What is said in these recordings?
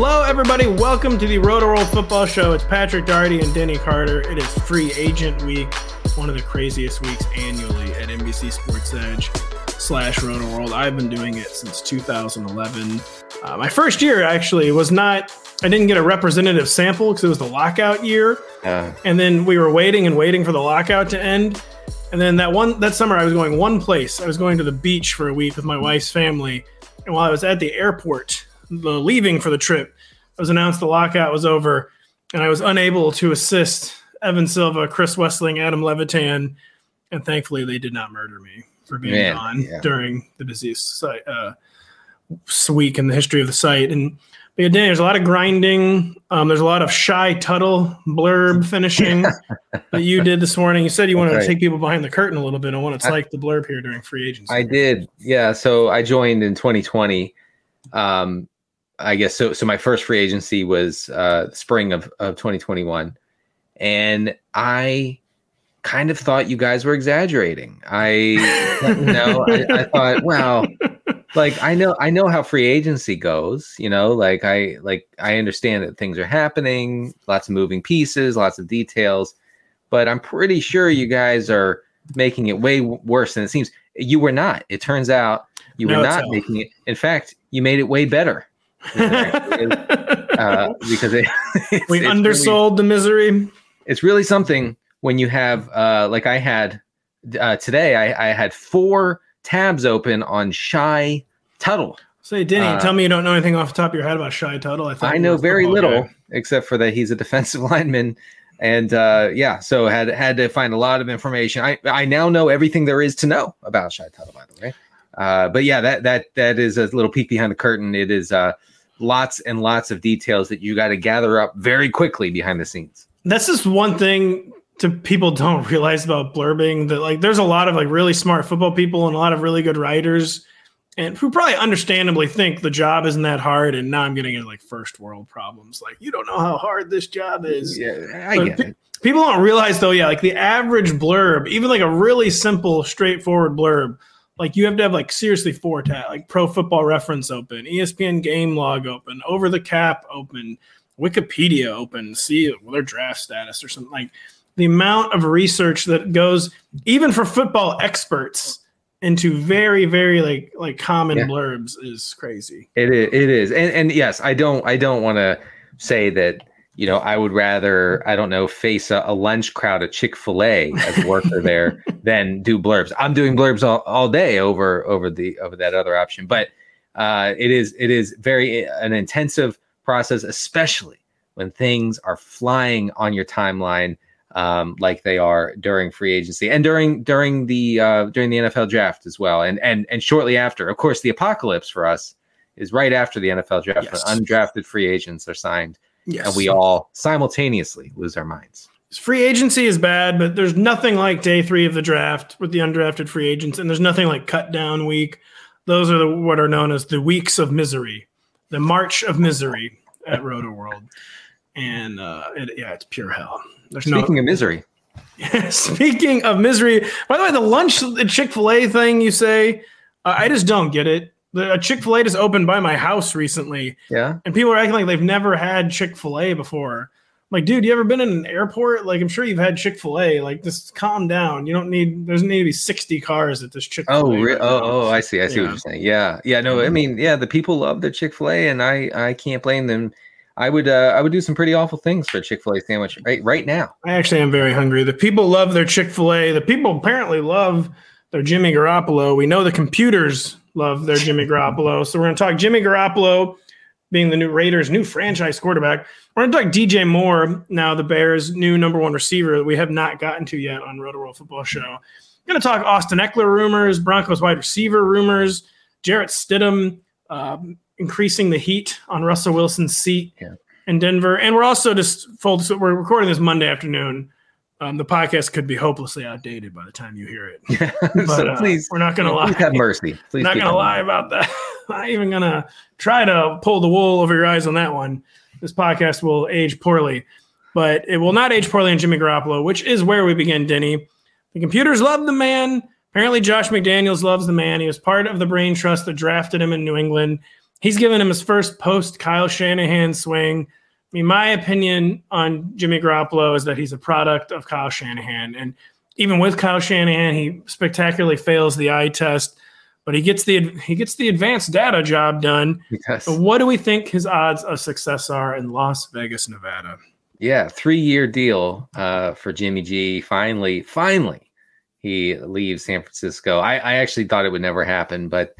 Hello, everybody. Welcome to the Rotoworld Football Show. It's Patrick Daugherty and Denny Carter. It is free agent week, one of the craziest weeks annually at NBC Sports Edge slash Roto World. I've been doing it since 2011. Uh, my first year actually was not. I didn't get a representative sample because it was the lockout year, Uh, and then we were waiting and waiting for the lockout to end. And then that one that summer, I was going one place. I was going to the beach for a week with my wife's family, and while I was at the airport, leaving for the trip, it was announced the lockout was over, and I was unable to assist Evan Silva, Chris Wesseling, Adam Levitan, and thankfully they did not murder me for being Man, gone yeah. during the busiest site, uh, week in the history of the site. And but yeah, there's a lot of grinding. Um, there's a lot of shy Tuttle blurb finishing that you did this morning. You said you wanted That's to take people behind the curtain a little bit on what it's I- like to blurb here during free agency. I did. Yeah. So I joined in 2020. Um, I guess so. So my first free agency was uh, spring of, of 2021. And I kind of thought you guys were exaggerating. I, you know, I, I thought, well, like I know, I know how free agency goes, you know, like I, like I understand that things are happening, lots of moving pieces, lots of details, but I'm pretty sure you guys are making it way w- worse than it seems. You were not. It turns out you No, were not making it. In fact, you made it way better. Than it actually is, uh, because it, it's, we it's really- undersold the misery. it's really something when you have uh like i had uh today i i had four tabs open on shy tuttle Say, Denny, Uh, tell me you don't know anything off the top of your head about Shy Tuttle. thought i know very little guy. except for that he's a defensive lineman and uh yeah so had had to find a lot of information i i now know everything there is to know about shy tuttle by the way uh but yeah that that that is a little peek behind the curtain. It is uh lots and lots of details that you got to gather up very quickly behind the scenes. That's just one thing to people don't realize about blurbing that like there's a lot of like really smart football people and a lot of really good writers and who probably understandably think the job isn't that hard and now I'm getting into like first world problems. Like you don't know how hard this job is. yeah i But get it. People don't realize though, yeah, like the average blurb, even like a really simple, straightforward blurb, like you have to have like seriously four tab, like Pro Football Reference open, ESPN Game Log open, Over the Cap open, Wikipedia open, see their draft status or something. Like the amount of research that goes, even for football experts, into very, very like like common Yeah. blurbs is crazy. It is. It is. And and yes, I don't. I don't want to say that. You know, I would rather I don't know face a, a lunch crowd at Chick Fil A as a worker there than do blurbs. I'm doing blurbs all, all day over over the over that other option. But uh, it is it is very an intensive process, especially when things are flying on your timeline um, like they are during free agency and during during the uh, during the NFL draft as well, and and and shortly after. Of course, the apocalypse for us is right after the NFL draft Yes. when undrafted free agents are signed, Yes. and we all simultaneously lose our minds. free agency is bad, but there's nothing like day three of the draft with the undrafted free agents, and there's nothing like cut down week. Those are the, what are known as the weeks of misery, the march of misery at Rotoworld, and uh, it, yeah, it's pure hell. There's Speaking no. of misery, Speaking of misery, by the way, the lunch Chick Fil A thing you say, uh, I just don't get it. The a Chick Fil A just opened by my house recently, Yeah. and people are acting like they've never had Chick Fil A before. I'm like, dude, you ever been in an airport? Like, I'm sure you've had Chick Fil A. Like, just calm down. You don't need. There's need to be 60 cars at this Chick Fil A. Oh, re- oh, oh, I see. I see what Yeah. you're saying. Yeah, yeah. No, I Mhm. mean, yeah, the people love their Chick Fil A, and I, I can't blame them. I would, uh, I would do some pretty awful things for a Chick Fil A sandwich right, right now. I actually am very hungry. The people love their Chick Fil A. The people apparently love their Jimmy Garoppolo. We know the computers love their Jimmy Garoppolo. So we're going to talk Jimmy Garoppolo being the new Raiders' new franchise quarterback. We're going to talk DJ Moore, now the Bears' new number one receiver that we have not gotten to yet on Rotoworld Football Show. going to talk Austin Ekeler rumors, Broncos wide receiver rumors, Jarrett Stidham um, increasing the heat on Russell Wilson's seat Yeah. in Denver. And we're also just full. So we're recording this Monday afternoon. Um, the podcast could be hopelessly outdated by the time you hear it. Yeah, But so uh, please, we're not going to lie. have mercy. Please not going to lie about that. I'm not even going to try to pull the wool over your eyes on that one. This podcast will age poorly, but it will not age poorly on Jimmy Garoppolo, which is where we begin, Denny. The computers love the man. Apparently, Josh McDaniels loves the man. He was part of the brain trust that drafted him in New England. He's given him his first post Kyle Shanahan swing. I mean, my opinion on Jimmy Garoppolo is that he's a product of Kyle Shanahan. And even with Kyle Shanahan, he spectacularly fails the eye test, but he gets the he gets the advanced data job done. Yes. But what do we think his odds of success are in Las Vegas, Nevada? Yeah, three year deal uh, for Jimmy G. Finally, finally, he leaves San Francisco. I, I actually thought it would never happen, but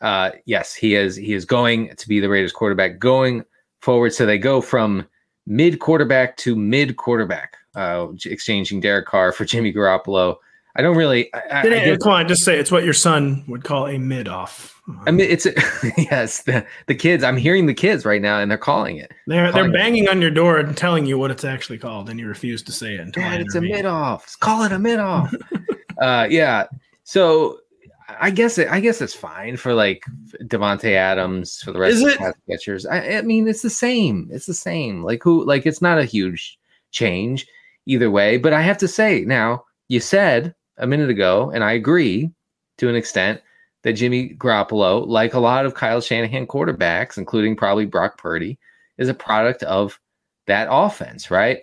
uh, yes, he is. He is going to be the Raiders quarterback going forward. So they go from mid quarterback to mid quarterback, uh, exchanging Derek Carr for Jimmy Garoppolo. I don't really. I, I, I Come on, just say it's what your son would call a mid off. I mean, it's yes, the, the kids. I'm hearing the kids right now, and they're calling it. They're they're Calling it- banging on your door and telling you what it's actually called, and you refuse to say it. Dad, it's a mid off. Call it a mid off. uh, yeah. So I guess it, I guess it's fine for like Davante Adams for the rest Is of the catchers. I, I mean, it's the same. It's the same. Like who? Like it's not a huge change either way. But I have to say now, you said a minute ago, and I agree to an extent that Jimmy Garoppolo, like a lot of Kyle Shanahan quarterbacks, including probably Brock Purdy, is a product of that offense, right?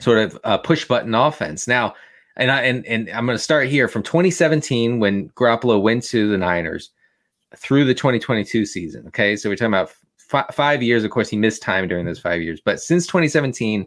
Sort of a push button offense. Now, and I and, and I'm going to start here from 2017 when Garoppolo went to the Niners through the 2022 season. Okay, so we're talking about f- five years. Of course, he missed time during those five years, but since 2017,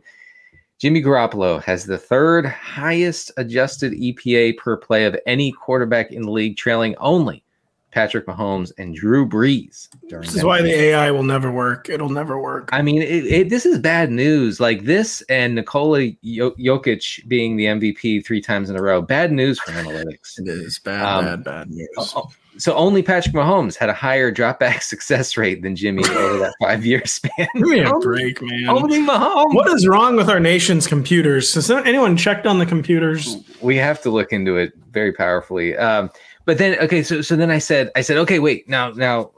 Jimmy Garoppolo has the third highest adjusted EPA per play of any quarterback in the league, trailing only Patrick Mahomes and Drew Brees. During This is why the. AI will never work. It'll never work. I mean, it, it, this is bad news. Like this and Nikola Jokic being the MVP three times in a row. Bad news for analytics. It is bad, Um, bad, bad news. Oh, So only Patrick Mahomes had a higher dropback success rate than Jimmy over that five year span. Give me a break, man. Only Mahomes. What is wrong with our nation's computers? Has anyone checked on the computers? we have to look into it very powerfully. Um, but then okay, so so then I said I said okay, wait now now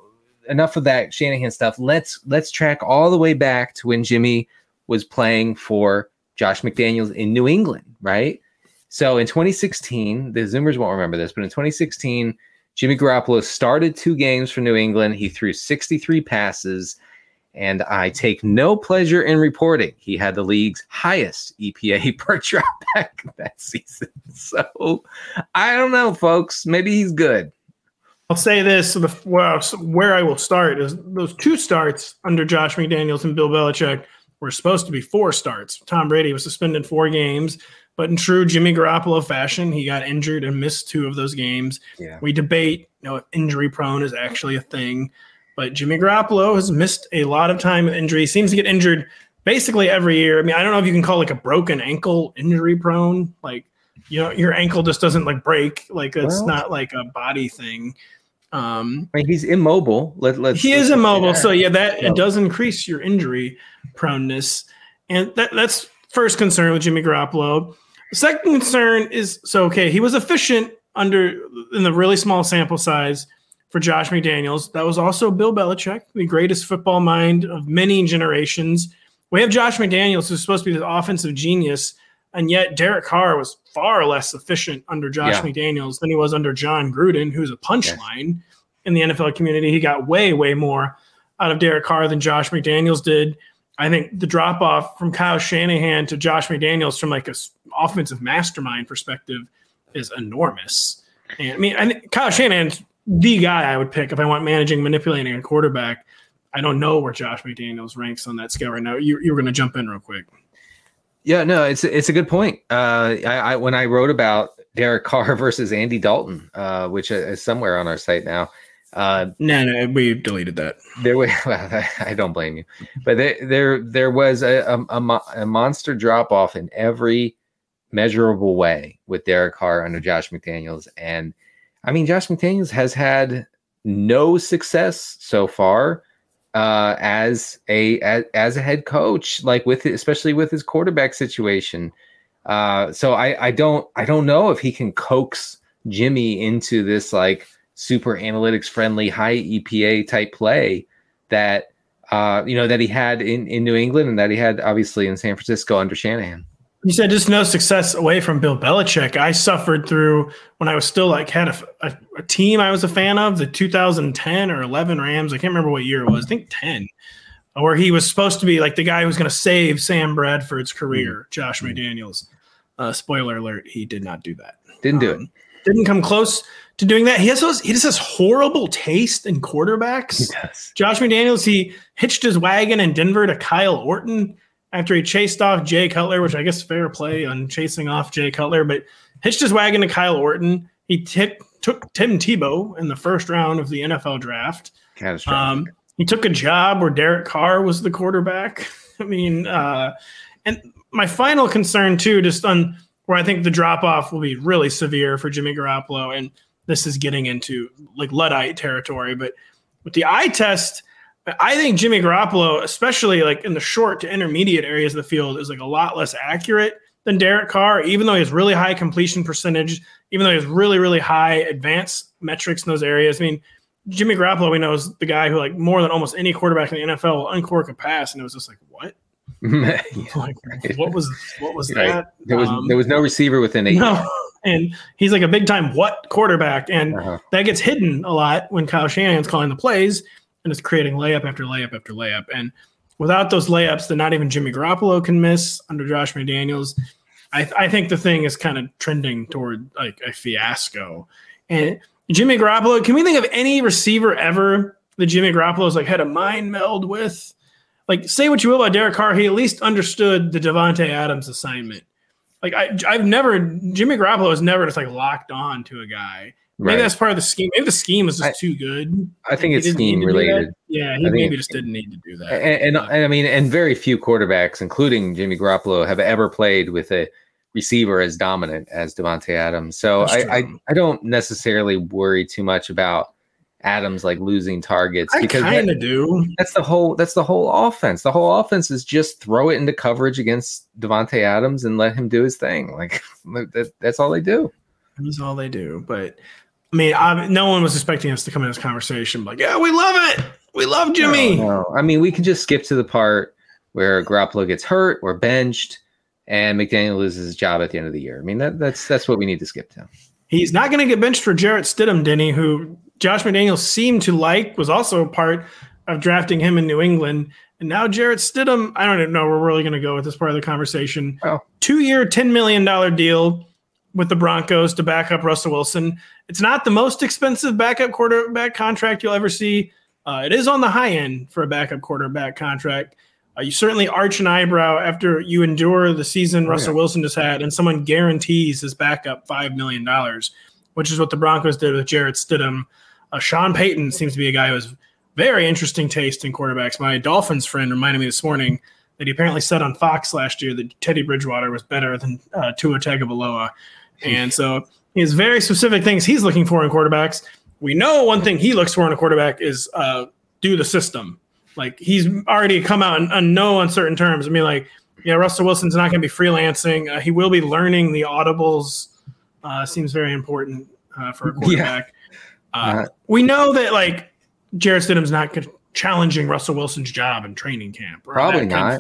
enough of that Shanahan stuff. Let's let's track all the way back to when Jimmy was playing for Josh McDaniels in New England, right? So in 2016, the Zoomers won't remember this, but in 2016, Jimmy Garoppolo started two games for New England. He threw 63 passes, and I take no pleasure in reporting he had the league's highest EPA per dropback that season. So I don't know, folks. Maybe he's good. I'll say this: the, well, so where I will start is those two starts under Josh McDaniels and Bill Belichick were supposed to be four starts. Tom Brady was suspended four games, but in true Jimmy Garoppolo fashion, he got injured and missed two of those games. Yeah. We debate, you know, if injury prone is actually a thing, but Jimmy Garoppolo has missed a lot of time with injury. Seems to get injured basically every year. I mean, I don't know if you can call like a broken ankle injury prone, like you know, your ankle just doesn't like break, like it's Well- not like a body thing. Um, I mean, he's immobile. Let, let's, he is immobile, so yeah, that it does increase your injury proneness, and that that's first concern with Jimmy Garoppolo. Second concern is so okay, he was efficient under in the really small sample size for Josh McDaniels. That was also Bill Belichick, the greatest football mind of many generations. We have Josh McDaniels, who's supposed to be the offensive genius, and yet Derek Carr was far less efficient under Josh Yeah. McDaniels than he was under Jon Gruden, who's a punchline. in the NFL community. He got way, way more out of Derek Carr than Josh McDaniels did. I think the drop off from Kyle Shanahan to Josh McDaniels from like a offensive mastermind perspective is enormous. And I mean, I think Kyle Shanahan's the guy I would pick if I want managing, manipulating a quarterback. I don't know where Josh McDaniels ranks on that scale right now. You, you were going to jump in real quick. Yeah, no, it's it's a good point. Uh, I, I when I wrote about Derek Carr versus Andy Dalton, uh, which is somewhere on our site now. Uh, no, no, we deleted that. There, was, well, I don't blame you, but there, there, there was a, a, a monster drop off in every measurable way with Derek Carr under Josh McDaniels, and I mean, Josh McDaniels has had no success so far uh, as a as, as, a head coach, like with especially with his quarterback situation. Uh, so I I don't I don't know if he can coax Jimmy into this like super analytics friendly high EPA type play that uh, you know that he had in in New England and that he had obviously in San Francisco under Shanahan. You said just no success away from Bill Belichick. I suffered through when I was still like had a, a, a, team I was a fan of, the 2010 or 11 Rams. I can't remember what year it was. I think 10, where he was supposed to be like the guy who was going to save Sam Bradford's career, mm-hmm. Josh McDaniels. Uh, spoiler alert: he did not do that. Didn't do um, it. Didn't come close to doing that. He has those, he just has horrible taste in quarterbacks. Yes. Josh McDaniels he hitched his wagon in Denver to Kyle Orton after he chased off Jay Cutler, which I guess fair play on chasing off Jay Cutler, but hitched his wagon to Kyle Orton. He t- took Tim Tebow in the first round of the NFL draft. Um, he took a job where Derek Carr was the quarterback. I mean, uh, and my final concern too, just on where I think the drop off will be really severe for Jimmy Garoppolo, and this is getting into like Luddite territory, but with the eye test I think Jimmy Garoppolo, especially like in the short to intermediate areas of the field, is like a lot less accurate than Derek Carr, even though he has really high completion percentage, even though he has really, really high advanced metrics in those areas. I mean, Jimmy Garoppolo, we know, is the guy who, like, more than almost any quarterback in the NFL will uncork a pass. And it was just like, what? like, what was what was right. that? There was um, there was no receiver within eight. No. And he's like a big time what quarterback, and uh-huh. that gets hidden a lot when Kyle Shanahan's calling the plays and is creating layup after layup after layup. And without those layups that not even Jimmy Garoppolo can miss under Josh McDaniels, I, th- I think the thing is kind of trending toward like a fiasco. And Jimmy Garoppolo, can we think of any receiver ever that Jimmy Garoppolo's like had a mind meld with? Like, say what you will about Derek Carr, he at least understood the Davante Adams assignment. Like, I, I've never Jimmy Garoppolo has never just like locked on to a guy. Maybe right. that's part of the scheme. Maybe the scheme is just I, too good. I think it's scheme related. Yeah, he maybe just didn't need to do that. And, and, and, I mean, and very few quarterbacks, including Jimmy Garoppolo, have ever played with a receiver as dominant as Davante Adams. So I, I, I don't necessarily worry too much about Adams like losing targets because I kind of do. That's the whole. That's the whole offense. The whole offense is just throw it into coverage against Davante Adams and let him do his thing. Like that, that's all they do. That's all they do. But I mean, I, no one was expecting us to come in this conversation like, yeah, we love it. We love Jimmy. No, no. I mean, we can just skip to the part where Garoppolo gets hurt or benched and McDaniel loses his job at the end of the year. I mean, that, that's that's what we need to skip to. He's not going to get benched for Jarrett Stidham, Denny, who Josh McDaniel seemed to like, was also a part of drafting him in New England. And now Jarrett Stidham, I don't even know where we're really going to go with this part of the conversation. Oh. Two year, $10 million deal with the Broncos to back up Russell Wilson. It's not the most expensive backup quarterback contract you'll ever see. Uh, it is on the high end for a backup quarterback contract. Uh, you certainly arch an eyebrow after you endure the season oh, Russell yeah. Wilson just had, and someone guarantees his backup $5 million, which is what the Broncos did with Jarrett Stidham. Uh, Sean Payton seems to be a guy who has very interesting taste in quarterbacks. My Dolphins friend reminded me this morning that he apparently said on Fox last year that Teddy Bridgewater was better than uh, Tua Tagovailoa. And so he has very specific things he's looking for in quarterbacks. We know one thing he looks for in a quarterback is uh, do the system. Like he's already come out and, on certain terms. I mean, like, yeah, Russell Wilson's not going to be freelancing. Uh, he will be learning the audibles. Uh, seems very important uh, for a quarterback. Yeah. Uh, uh-huh. we know that like Jarrett Stidham's not challenging Russell Wilson's job in training camp. Probably not.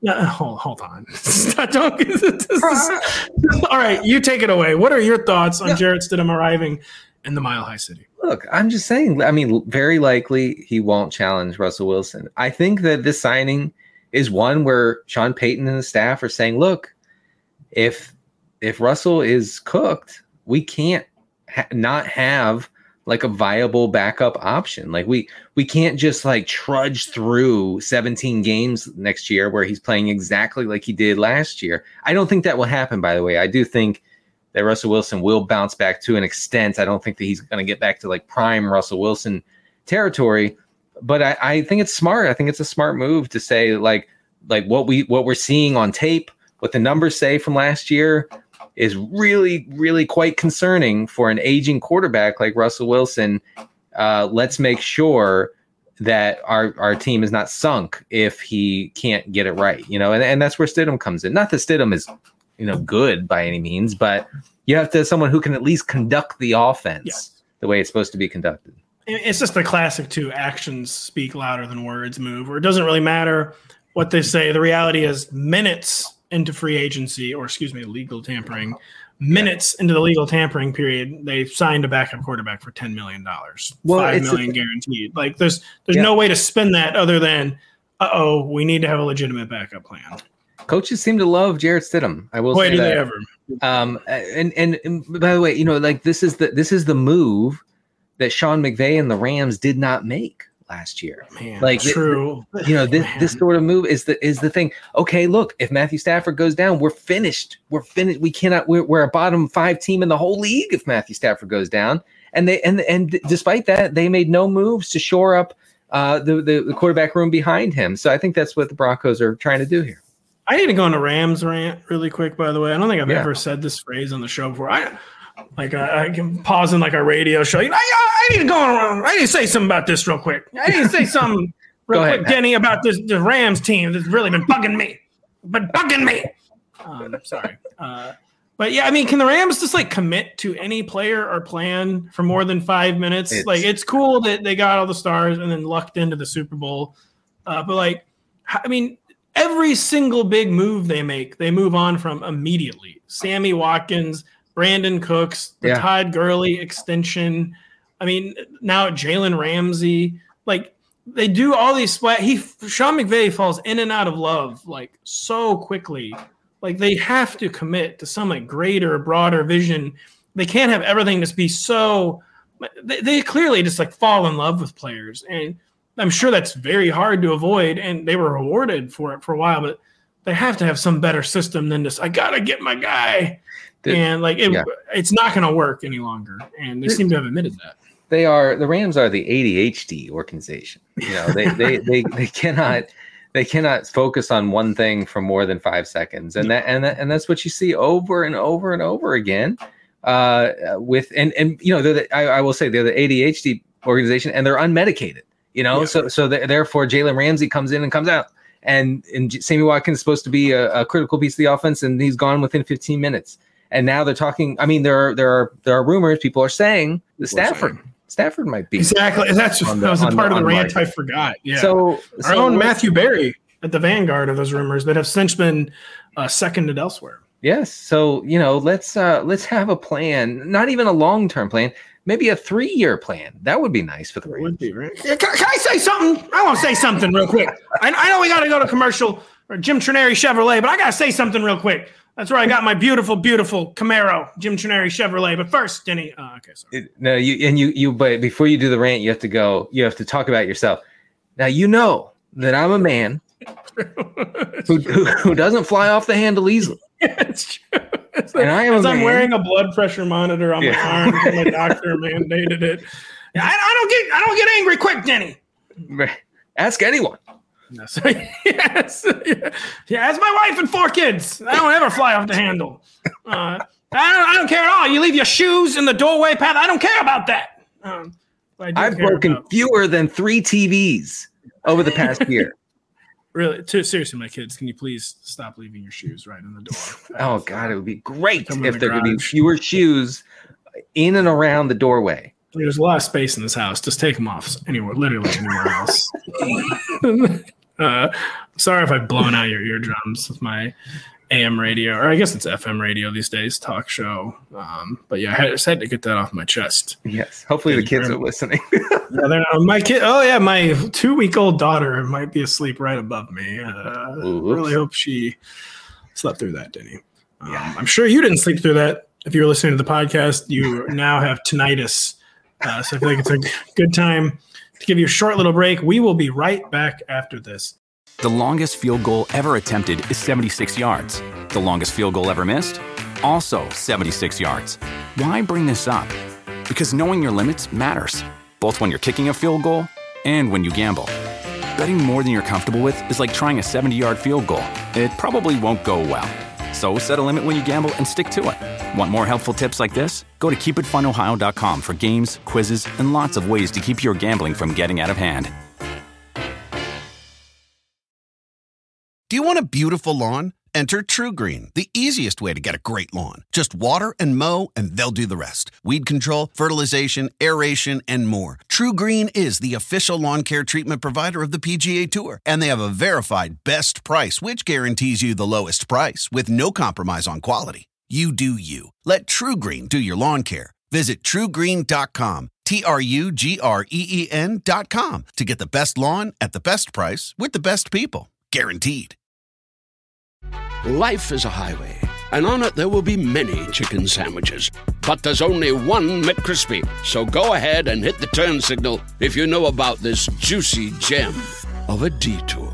Yeah, hold, hold on. all right, you take it away. What are your thoughts on yeah. Jarrett Stidham arriving in the Mile High City? Look, I'm just saying. I mean, very likely he won't challenge Russell Wilson. I think that this signing is one where Sean Payton and the staff are saying, "Look, if if Russell is cooked, we can't ha- not have like a viable backup option. Like we we can't just like trudge through 17 games next year where he's playing exactly like he did last year. I don't think that will happen by the way. I do think that Russell Wilson will bounce back to an extent. I don't think that he's going to get back to like prime Russell Wilson territory, but I, I think it's smart. I think it's a smart move to say like like what we what we're seeing on tape, what the numbers say from last year is really really quite concerning for an aging quarterback like Russell Wilson. Uh, let's make sure that our our team is not sunk if he can't get it right, you know, and, and that's where Stidham comes in. Not that Stidham is you know good by any means, but you have to have someone who can at least conduct the offense Yes. the way it's supposed to be conducted. it's just the classic two actions speak louder than words move or it doesn't really matter what they say the reality is minutes into free agency or excuse me legal tampering minutes into the legal tampering period they signed a backup quarterback for 10 million dollars Well, Five it's a- guaranteed like there's there's Yeah. no way to spin that other than uh-oh we need to have a legitimate backup plan Coaches seem to love Jarrett Stidham. I will boy say do that. they ever Um, and, and and by the way, you know, like this is the this is the move that Sean McVay and the Rams did not make last year. man Like, it- true You know, this this sort of move is the is the thing. Okay, look, if Matthew Stafford goes down, we're finished. We're finished. We cannot. We're, we're a bottom five team in the whole league if Matthew Stafford goes down. And they and and despite that, they made no moves to shore up uh, the, the the quarterback room behind him. So I think that's what the Broncos are trying to do here. I need to go on a Rams rant really quick. By the way, I don't think I've Yeah. ever said this phrase on the show before. I like I, I can pause in like a radio show. You know, I, I need to go on. I need to say something about this real quick. I need to say something real Go ahead, quick, Pat. Denny, about this the Rams team that's really been bugging me. Been bugging me. Um, sorry. Uh, but yeah, I mean, can the Rams just like commit to any player or plan for more than five minutes? It's- like, it's cool that they got all the stars and then lucked into the Super Bowl. Uh, but like, I mean, every single big move they make, they move on from immediately. Sammy Watkins, Brandin Cooks, the Yeah. Todd Gurley extension. I mean, now Jalen Ramsey. Like they do all these splat. He Sean McVay falls in and out of love like so quickly. Like they have to commit to some like greater, broader vision. They can't have everything just be so. They, they clearly just like fall in love with players, and I'm sure that's very hard to avoid. And they were rewarded for it for a while, but they have to have some better system than just I gotta get my guy. The- and like it, yeah. it's not going to work any longer, and they seem to have admitted that. they are the Rams are the ADHD organization. You know, they they they they cannot they cannot focus on one thing for more than five seconds, and that and that, and that's what you see over and over and over again. Uh, with and and you know, they're the, I, I will say they're the ADHD organization, and they're unmedicated. You know, Yeah. so so th- therefore Jalen Ramsey comes in and comes out, and and Sammy Watkins is supposed to be a, a critical piece of the offense, and he's gone within 15 minutes. And now they're talking. I mean, there are there are there are rumors. People are saying the People are Stafford Stafford might be. Exactly. That's On the- that was a part the- of the rant market. I forgot. Yeah. So our so own Matthew Berry at the vanguard of those rumors that have since been uh, seconded elsewhere. Yes. So you know, let's uh let's have a plan. Not even a long term plan. Maybe a three year plan. That would be nice for the Rams. Would be right. Yeah, Can, can I say something? I want to say something real quick. I, I know we got to go to commercial or Jim Trineri Chevrolet, but I got to say something real quick. That's where I got my beautiful, beautiful Camaro, Jim Trineri Chevrolet. But first, Denny. Uh, okay, sorry. It- no, you and you you. But before you do the rant, you have to go. You have to talk about yourself. Now you know that I'm a man who who, who doesn't fly off the handle easily. it's true. It's And I am as I'm wearing a blood pressure monitor on my Yeah. arm my doctor mandated it. I, I don't get I don't get angry quick, Denny. Ask anyone. Yes, yes, yeah. yeah. As my wife and four kids, I don't ever fly off the handle. Uh, I, don't, I don't care at all. You leave your shoes in the doorway path. I don't care about that. Um, I do I've broken about- fewer than three TVs over the past year. really. Too, seriously, my kids, can you please stop leaving your shoes right in the door? Oh God, it would be great if the there could be fewer shoes in and around the doorway. There's a lot of space in this house. Just take them off anywhere, literally anywhere else. Uh, sorry if I've blown out your eardrums with my AM radio, or I guess it's FM radio these days, talk show. Um, but yeah, I just had to get that off my chest. Yes. Hopefully the kids are listening. Yeah, they're not, my kid. Oh yeah, my two week old daughter might be asleep right above me. Uh, Ooh, really hope she slept through that, Denny. Um, I'm sure you didn't sleep through that. If you were listening to the podcast, you now have tinnitus. Uh, so I feel like it's a good time to give you a short little break. We will be right back after this. The longest field goal ever attempted is 76 yards. The longest field goal ever missed? Also 76 yards. Why bring this up? Because knowing your limits matters, both when you're kicking a field goal and when you gamble. Betting more than you're comfortable with is like trying a 70 yard field goal, it probably won't go well. So set a limit when you gamble and stick to it. Want more helpful tips like this? Go to keepitfunohio.com for games, quizzes, and lots of ways to keep your gambling from getting out of hand. Do you want a beautiful lawn? Enter TruGreen, the easiest way to get a great lawn. Just water and mow, and they'll do the rest. Weed control, fertilization, aeration, and more. TruGreen is the official lawn care treatment provider of the PGA Tour, and they have a verified best price, which guarantees you the lowest price with no compromise on quality. You do you. Let TruGreen do your lawn care. Visit trugreen.com, T R U G R E E N.com to get the best lawn at the best price with the best people. Guaranteed. Life is a highway, and on it there will be many chicken sandwiches. But there's only one McCrispy. So go ahead and hit the turn signal if you know about this juicy gem of a detour.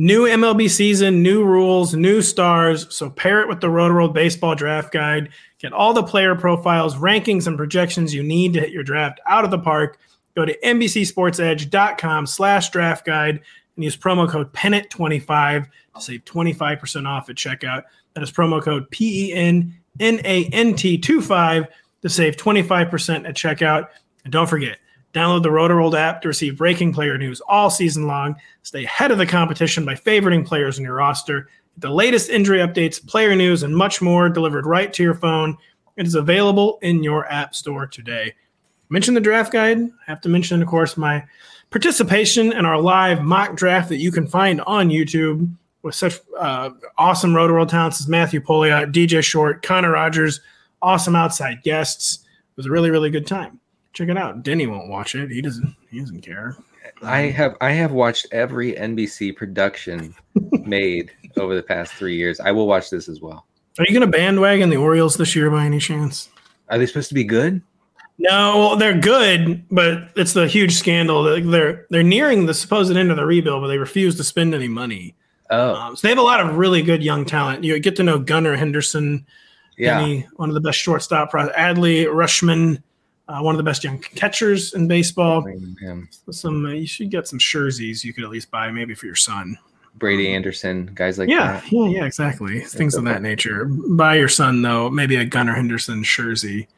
New MLB season, new rules, new stars. So pair it with the Rotoworld Baseball Draft Guide. Get all the player profiles, rankings, and projections you need to hit your draft out of the park. Go to NBCSportsEdge.com slash draft guide and use promo code PENNANT25 to save 25% off at checkout. That is promo code E P-E-N-N-A-N-T-25 to save 25% at checkout. And don't forget, download the Rotoworld app to receive breaking player news all season long. Stay ahead of the competition by favoriting players in your roster. The latest injury updates, player news, and much more delivered right to your phone. It is available in your app store today. Mention the draft guide. I have to mention, of course, my participation in our live mock draft that you can find on YouTube with such uh, awesome Rotoworld talents as Matthew Pouliot, DJ Short, Connor Rogers, awesome outside guests. It was a really, really good time. Check it out. Denny won't watch it. He doesn't. He doesn't care. I have I have watched every NBC production made over the past three years. I will watch this as well. Are you going to bandwagon the Orioles this year by any chance? Are they supposed to be good? No, well, they're good, but it's the huge scandal. They're they're nearing the supposed end of the rebuild, but they refuse to spend any money. Oh, Um, so they have a lot of really good young talent. You get to know Gunnar Henderson, yeah. Denny, one of the best shortstop. Adley Rutschman, uh, one of the best young catchers in baseball. Some uh, you should get some jerseys you could at least buy maybe for your son. Brady Anderson, guys like yeah, that. yeah, yeah, exactly. Things of that nature. Buy your son though, maybe a Gunnar Henderson jersey.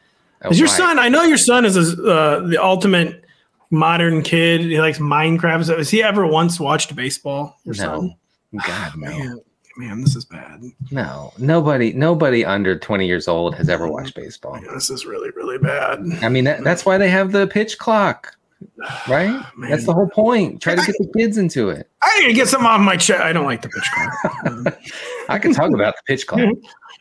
Oh, Is your son? I know your son is a, uh, the ultimate modern kid. He likes Minecraft. Has he ever once watched baseball? Your No. son? God no, Man, man, this is bad. no. Nobody, nobody under twenty years old has ever mm-hmm. watched baseball. This is really, really bad. I mean, that, that's why they have the pitch clock, right? Man. That's the whole point. Try to get the kids into it. I need to get something off my chest. I don't like the pitch clock. I can talk about the pitch clock.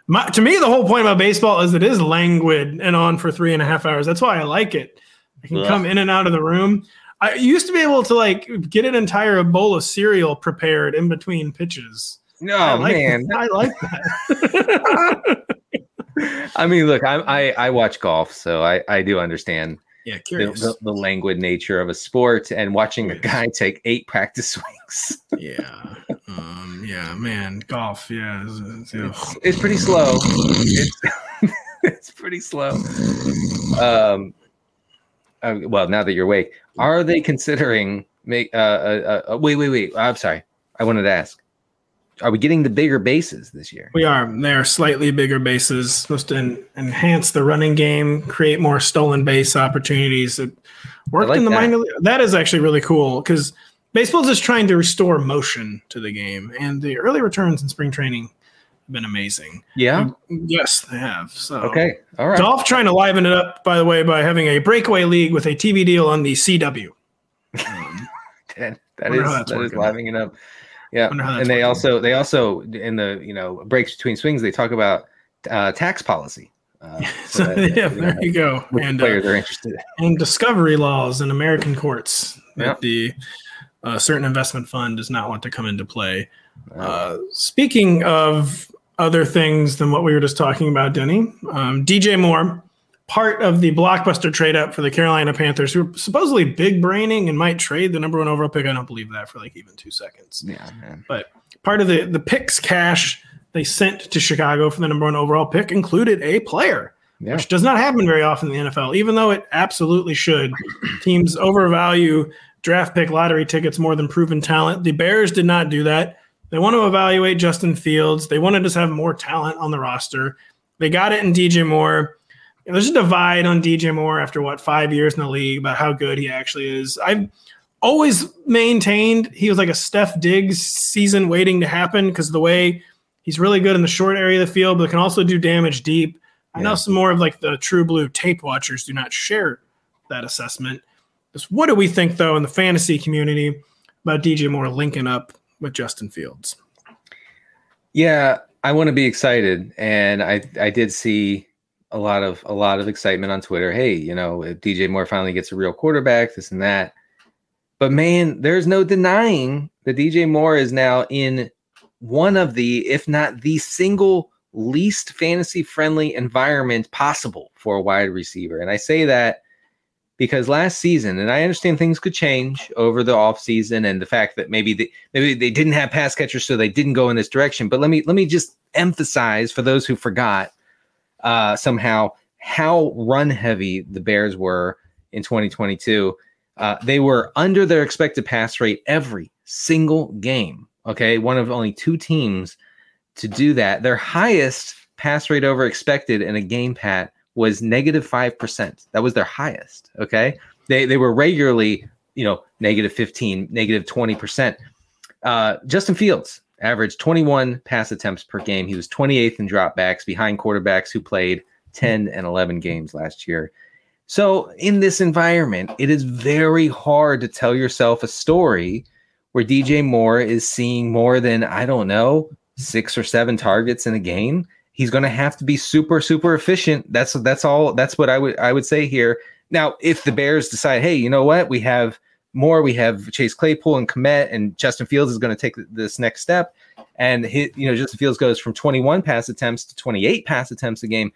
My, to me, the whole point about baseball is it is languid and on for three and a half hours. That's why I like it. I can Ugh. come in and out of the room. I used to be able to like get an entire bowl of cereal prepared in between pitches. No, I like, man. I like that. I mean, look, I, I I watch golf, so I I do understand yeah, the, curious. the, the languid nature of a sport and watching a guy take eight practice swings. yeah, um, yeah, man, golf. Yeah, it's, it's- It's pretty slow. It's, it's pretty slow. Um, uh, well, now that you're awake, are they considering make? Uh, uh, uh, wait, wait, wait. I'm sorry. I wanted to ask. Are we getting the bigger bases this year? We are. They're slightly bigger bases, supposed to en- enhance the running game, create more stolen base opportunities. It worked like in the that. minor. league. That is actually really cool because baseball is just trying to restore motion to the game, and the early returns in spring training have been amazing. Yeah. Um, yes, they have. So Okay. All right. Golf trying to liven it up, by the way, by having a breakaway league with a TV deal on the CW. Um, that, that that is that is livening it up. Yeah, Wonder how that's and they also they also in the you know breaks between swings they talk about uh, tax policy. Uh, So, that, yeah, you know, there you go. And, uh, players are interested. in. and discovery laws in American courts that Yeah. the uh, certain investment fund does not want to come into play. Uh, speaking of other things than what we were just talking about, Denny, um, DJ Moore, part of the blockbuster trade up for the Carolina Panthers, who are supposedly big braining and might trade the number one overall pick. I don't believe that for like even two seconds. yeah, man. But part of the the picks cash they sent to Chicago for the number one overall pick included a player, Yeah. which does not happen very often in the NFL, even though it absolutely should. Teams overvalue draft pick lottery tickets more than proven talent. The Bears did not do that. They want to evaluate Justin Fields. They want to just have more talent on the roster. They got it in DJ Moore. There's a divide on DJ Moore after what five years in the league about how good he actually is. I've always maintained he was like a Steph Diggs season waiting to happen because the way he's really good in the short area of the field, but can also do damage deep. I know Yeah. some more of like the true blue tape watchers do not share that assessment. Just what do we think though in the fantasy community about DJ Moore linking up with Justin Fields? Yeah, I want to be excited, and I I did see a lot of a lot of excitement on Twitter. Hey, you know, if DJ Moore finally gets a real quarterback, this and that. But man, there's no denying that DJ Moore is now in one of the, if not the single least fantasy friendly environment possible for a wide receiver. And I say that because last season, and I understand things could change over the offseason and the fact that maybe they, maybe they didn't have pass catchers, so they didn't go in this direction. But let me let me just emphasize for those who forgot uh, somehow how run heavy the Bears were in 2022. Uh, they were under their expected pass rate every single game. Okay, one of only two teams to do that. Their highest pass rate over expected in a game, Pat, was negative five percent. That was their highest. Okay, they they were regularly, you know, negative fifteen, negative twenty percent. Uh, Justin Fields averaged 21 pass attempts per game. He was 28th in dropbacks behind quarterbacks who played 10 and 11 games last year. So, in this environment, it is very hard to tell yourself a story where DJ Moore is seeing more than, I don't know, six or seven targets in a game. He's going to have to be super, super efficient. That's that's all. That's what I would I would say here. Now, if the Bears decide, hey, you know what, we have more, we have Chase Claypool and Kmet, and Justin Fields is going to take this next step, and hit, you know, Justin Fields goes from 21 pass attempts to 28 pass attempts a game,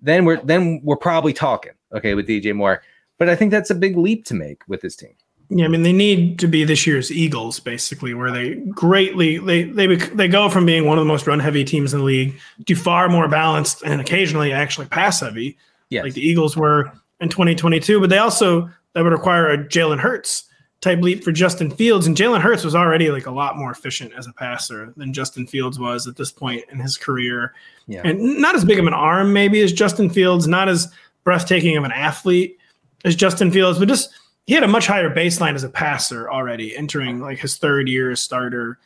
then we're then we're probably talking, okay, with DJ Moore. But I think that's a big leap to make with this team. Yeah, I mean they need to be this year's Eagles, basically, where they greatly they they they go from being one of the most run heavy teams in the league to far more balanced and occasionally actually pass heavy, Yes. like the Eagles were in 2022. But they also that would require a Jalen Hurts type leap for Justin Fields, and Jalen Hurts was already like a lot more efficient as a passer than Justin Fields was at this point in his career, Yeah. and not as big of an arm maybe as Justin Fields, not as breathtaking of an athlete as Justin Fields, but just he had a much higher baseline as a passer already entering like his third year as starter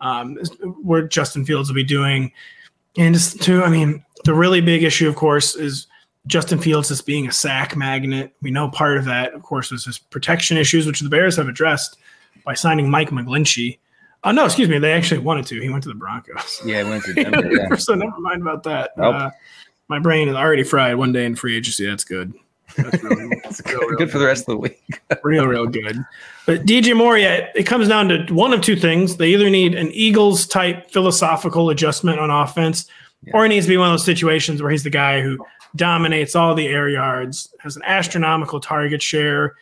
um, where justin fields will be doing and just to i mean the really big issue of course is justin fields as being a sack magnet we know part of that of course was his protection issues which the bears have addressed by signing mike mcglinchey oh no excuse me they actually wanted to he went to the broncos Yeah, I went to Denver. Yeah. so never mind about that Nope. uh, my brain is already fried one day in free agency that's good that's really good, good for the rest of the week. real, real good. But DJ Moore, yeah, it comes down to one of two things. They either need an Eagles type philosophical adjustment on offense, or it needs to be one of those situations where he's the guy who dominates all the air yards, has an astronomical target share.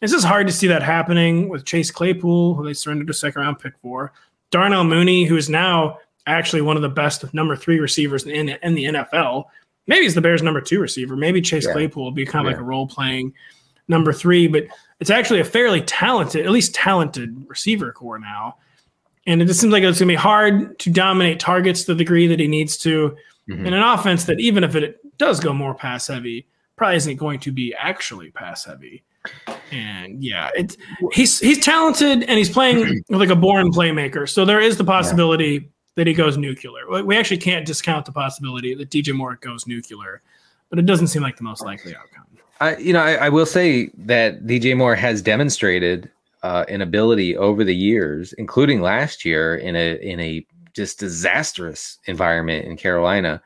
It's just hard to see that happening with Chase Claypool, who they surrendered a second round pick for. Darnell Mooney, who is now actually one of the best number three receivers in, in the NFL. Maybe he's the Bears' number two receiver. Maybe Chase Yeah. Claypool will be kind of Yeah. like a role playing number three, but it's actually a fairly talented, at least talented receiver core now. And it just seems like it's going to be hard to dominate targets to the degree that he needs to Mhm. in an offense that, even if it does go more pass heavy, probably isn't going to be actually pass heavy. And yeah, it's he's he's talented and he's playing like a born playmaker. So there is the possibility that he goes nuclear. We- We actually can't discount the possibility that DJ Moore goes nuclear, but it doesn't seem like the most likely outcome. I, you know, I, I will say that DJ Moore has demonstrated uh, an ability over the years, including last year in a in a just disastrous environment in Carolina,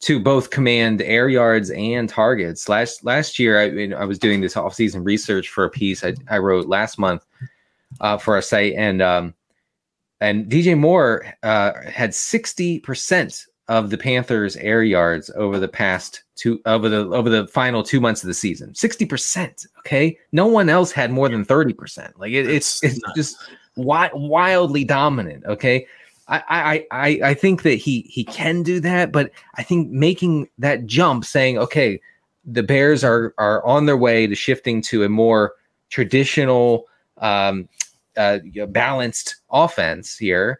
to both command air yards and targets. Last last year, I, I was doing this offseason research for a piece I, I wrote last month uh, for our site, and um, and DJ Moore uh, had sixty percent of the Panthers' air yards over the past two over the over the final two months of the season. Sixty percent. Okay, no one else had more than thirty percent. Like it, it's it's just wi- wildly dominant. Okay. I, I I think that he he can do that, but I think making that jump, saying, okay, the Bears are are on their way to shifting to a more traditional, um, uh, balanced offense here,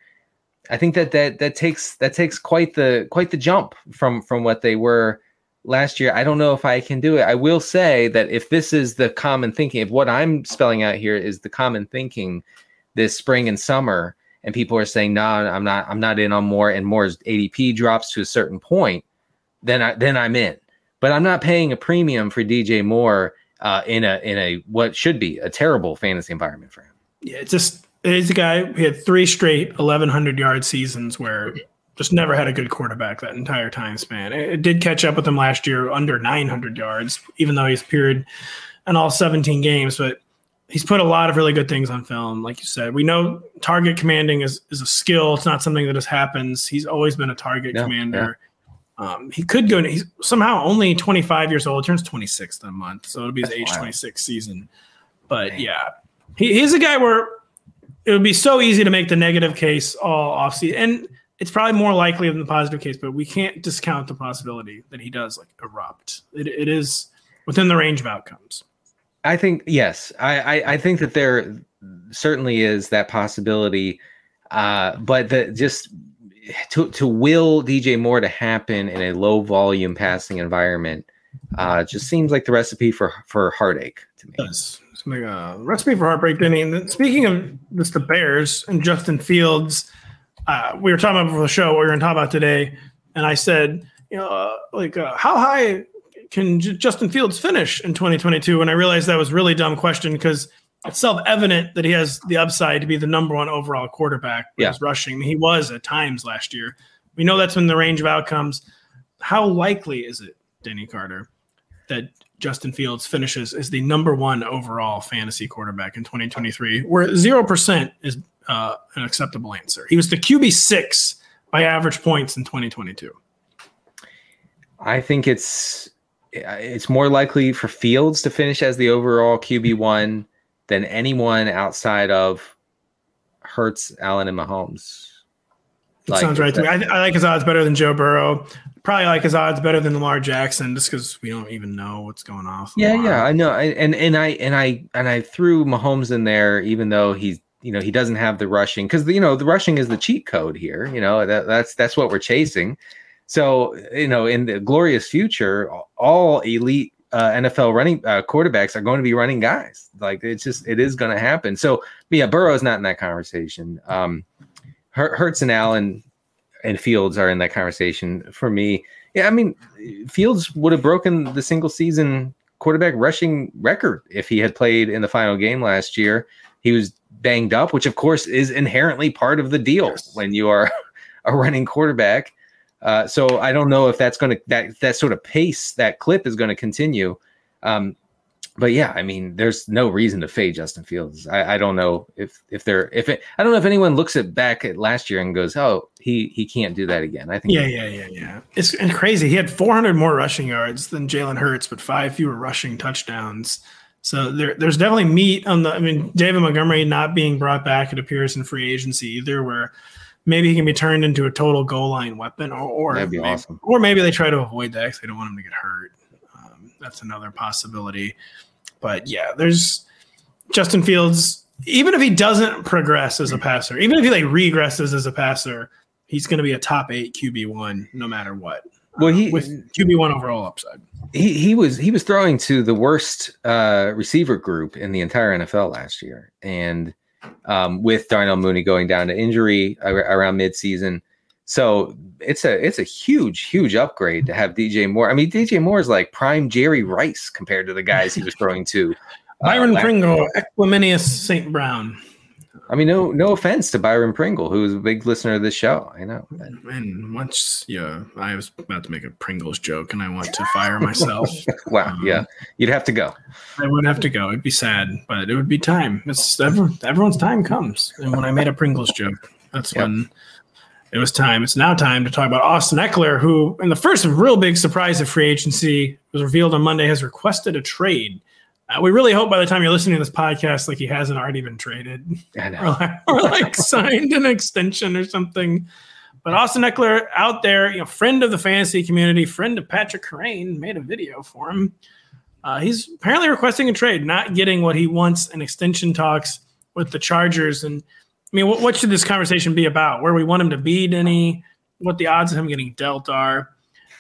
I think that that that takes that takes quite the quite the jump from from what they were last year. I don't know if I can do it. I will say that if this is the common thinking, if what I'm spelling out here is the common thinking this spring and summer, and people are saying, "No, I'm not. I'm not in on Moore." and Moore's ADP drops to a certain point, then I then I'm in. But I'm not paying a premium for DJ Moore uh, in a in a what should be a terrible fantasy environment for him. Yeah, it's just he's a guy he had three straight 1100 yard seasons where just never had a good quarterback that entire time span. It, it did catch up with him last year under 900 yards, even though he's appeared in all 17 games. But he's put a lot of really good things on film, like you said. We know target commanding is, is a skill. It's not something that just happens. He's always been a target yeah, commander. Yeah. Um, he could go. He's somehow only 25 years old. Turns 26 in a month, so it'll be his That's age wild. 26 season. But yeah, he, he's a guy where it would be so easy to make the negative case all offseason. And it's probably more likely than the positive case, but we can't discount the possibility that he does like erupt. It, it is within the range of outcomes. I think yes. I, I, I think that there certainly is that possibility. Uh, but the just to to will DJ Moore to happen in a low volume passing environment uh, just seems like the recipe for for heartache to me. Yes like a recipe for heartbreak, Denny. And speaking of this, the Bears and Justin Fields, uh, we were talking about before the show what we were going to talk about today, and I said, you know, uh, like uh, how high can J- Justin Fields finish in 2022? And I realized that was a really dumb question because it's self-evident that he has the upside to be the number one overall quarterback. Yeah. His rushing, he was at times last year. We know that's in the range of outcomes. How likely is it, Denny Carter, that Justin Fields finishes as the number one overall fantasy quarterback in 2023, where 0% is uh, an acceptable answer. He was the QB six by average points in 2022. I think it's Uh, it's more likely for Fields to finish as the overall QB one than anyone outside of Hurts, Allen, and Mahomes. Like, sounds right to me. I, I, like his odds better than Joe Burrow. Probably like his odds better than Lamar Jackson, just because we don't even know what's going on. Yeah, Lamar. yeah, I know. I, and and I and I and I threw Mahomes in there, even though he's you know he doesn't have the rushing because you know the rushing is the cheat code here. You know that that's that's what we're chasing. So you know in the glorious future, all elite uh, NFL running uh, quarterbacks are going to be running guys. Like it's just it is going to happen. So yeah, Burrow's not in that conversation. Um, Hurts and Allen and Fields are in that conversation for me. Yeah, I mean, Fields would have broken the single season quarterback rushing record if he had played in the final game last year. He was banged up, which of course is inherently part of the deal yes. when you are a running quarterback. Uh, so I don't know if that's going to that that sort of pace that clip is going to continue. Um, but yeah, I mean, there's no reason to fade Justin Fields. I, I don't know if if they're if it, I don't know if anyone looks at back at last year and goes, oh, he he can't do that again. I think. Yeah, yeah, yeah, yeah. It's crazy. He had 400 more rushing yards than Jalen Hurts, but five fewer rushing touchdowns. So there, there's definitely meat on the. I mean, David Montgomery not being brought back, it appears in free agency either, where maybe he can be turned into a total goal line weapon, or or That'd be maybe, awesome. or maybe they try to avoid that because they don't want him to get hurt that's another possibility. But yeah, there's Justin Fields. Even if he doesn't progress as a passer, even if he like regresses as a passer, he's going to be a top eight QB one no matter what. Well, he uh, with QB one overall upside. He he was he was throwing to the worst uh, receiver group in the entire NFL last year, and um, with Darnell Mooney going down to injury around midseason, so it's a it's a huge huge upgrade to have DJ Moore. I mean, DJ Moore is like prime Jerry Rice compared to the guys he was throwing to Byron la- Pringle, Equanimeous St. Brown. I mean, no, no offense to Byron Pringle, who is a big listener of this show. I know. And once, yeah, I was about to make a Pringles joke, and I want to fire myself. Wow. Um, yeah, you'd have to go. I would have to go. It'd be sad, but it would be time. It's ever, everyone's time comes. And when I made a Pringles joke, that's Yep. when it was time. It's now time to talk about Austin Ekeler, who, in the first real big surprise of free agency, was revealed on Monday, has requested a trade. Uh, we really hope by the time you're listening to this podcast, like he hasn't already been traded I or like, or like signed an extension or something. But Austin Ekeler out there, you know, friend of the fantasy community, friend of Patrick Crane, made a video for him. Uh, he's apparently requesting a trade, not getting what he wants in extension talks with the Chargers. And I mean, what, what should this conversation be about? Where we want him to be, Denny? What the odds of him getting dealt are?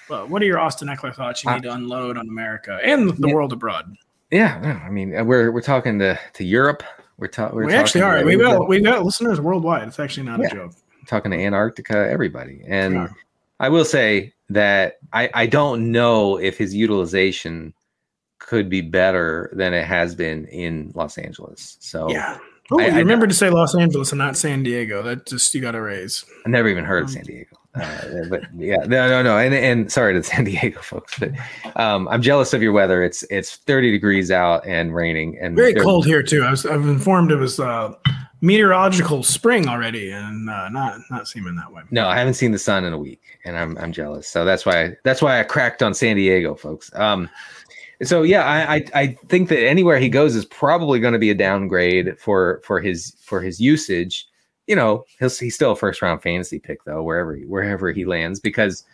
But what are your Austin Ekeler thoughts you need to unload on America and the Yeah. world abroad? Yeah, no, I mean, uh, we're we're talking to to Europe. We're, ta- we're we actually talking are. to- We've got, we've got listeners worldwide. It's actually not Yeah. a joke. talking to Antarctica, everybody. And Yeah. I will say that I, I don't know if his utilization could be better than it has been in Los Angeles. So Yeah. Oh, I- you I- remember to say Los Angeles and not San Diego. That just you got to raise. I never even heard of Um, San Diego. Uh, but yeah, no, no, no. And, and sorry to San Diego folks, but um, I'm jealous of your weather. It's it's 30 degrees out and raining and Very cold here too. I was I've informed it was uh, meteorological spring already, and uh, not not seeming that way. No, I haven't seen the sun in a week, and I'm I'm jealous. So that's why that's why I cracked on San Diego, folks. Um, so yeah, I, I I think that anywhere he goes is probably going to be a downgrade for for his for his usage. You know, he'll he's still a first round fantasy pick though, wherever he, wherever he lands, because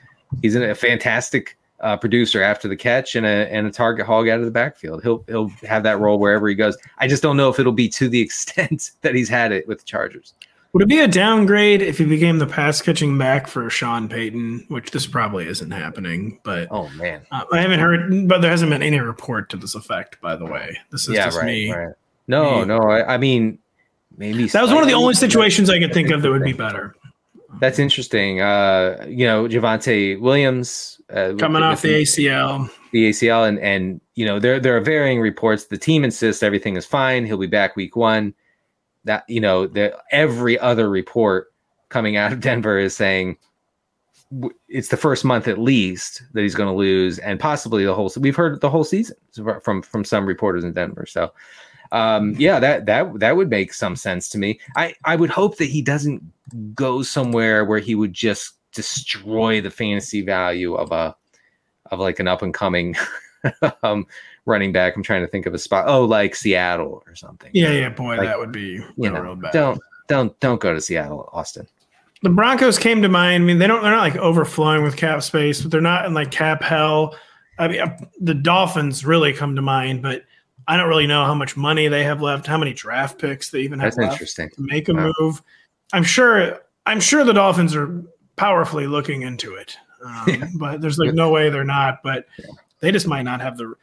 he's a fantastic uh, producer after the catch and a and a target hog out of the backfield. He'll he'll have that role wherever he goes. I just don't know if it'll be to the extent that he's had it with the Chargers. Would it be a downgrade if he became the pass catching back for Sean Payton, which this probably isn't happening, but Oh man. uh, I haven't heard. But there hasn't been any report to this effect. By the way, this is yeah, just right, me. right. No, me. no. I, I mean, maybe That was one of the only situations I could think of that would be better. That's interesting. Uh, you know, Javonte Williams uh, Coming off the ACL. the ACL, and and you know there there are varying reports. The team insists everything is fine. He'll be back week one. That you know, the every other report coming out of Denver is saying w- it's the first month at least that he's going to lose, and possibly the whole. We've heard the whole season from from some reporters in Denver. So, um, yeah, that that that would make some sense to me. I I would hope that he doesn't go somewhere where he would just destroy the fantasy value of a of like an up and coming um, running back. I'm trying to think of a spot. Oh, like Seattle or something. Yeah, yeah, boy, Like, that would be you know, real bad. don't don't don't go to Seattle, Austin. the Broncos came to mind. I mean, they don't they're not like overflowing with cap space, but they're not in like cap hell. I mean, uh, the Dolphins really come to mind, but I don't really know how much money they have left, how many draft picks they even have That's left interesting. to make a Wow. move. I'm sure I'm sure the Dolphins are powerfully looking into it. Um, Yeah. But there's like no way they're not, but they just might not have the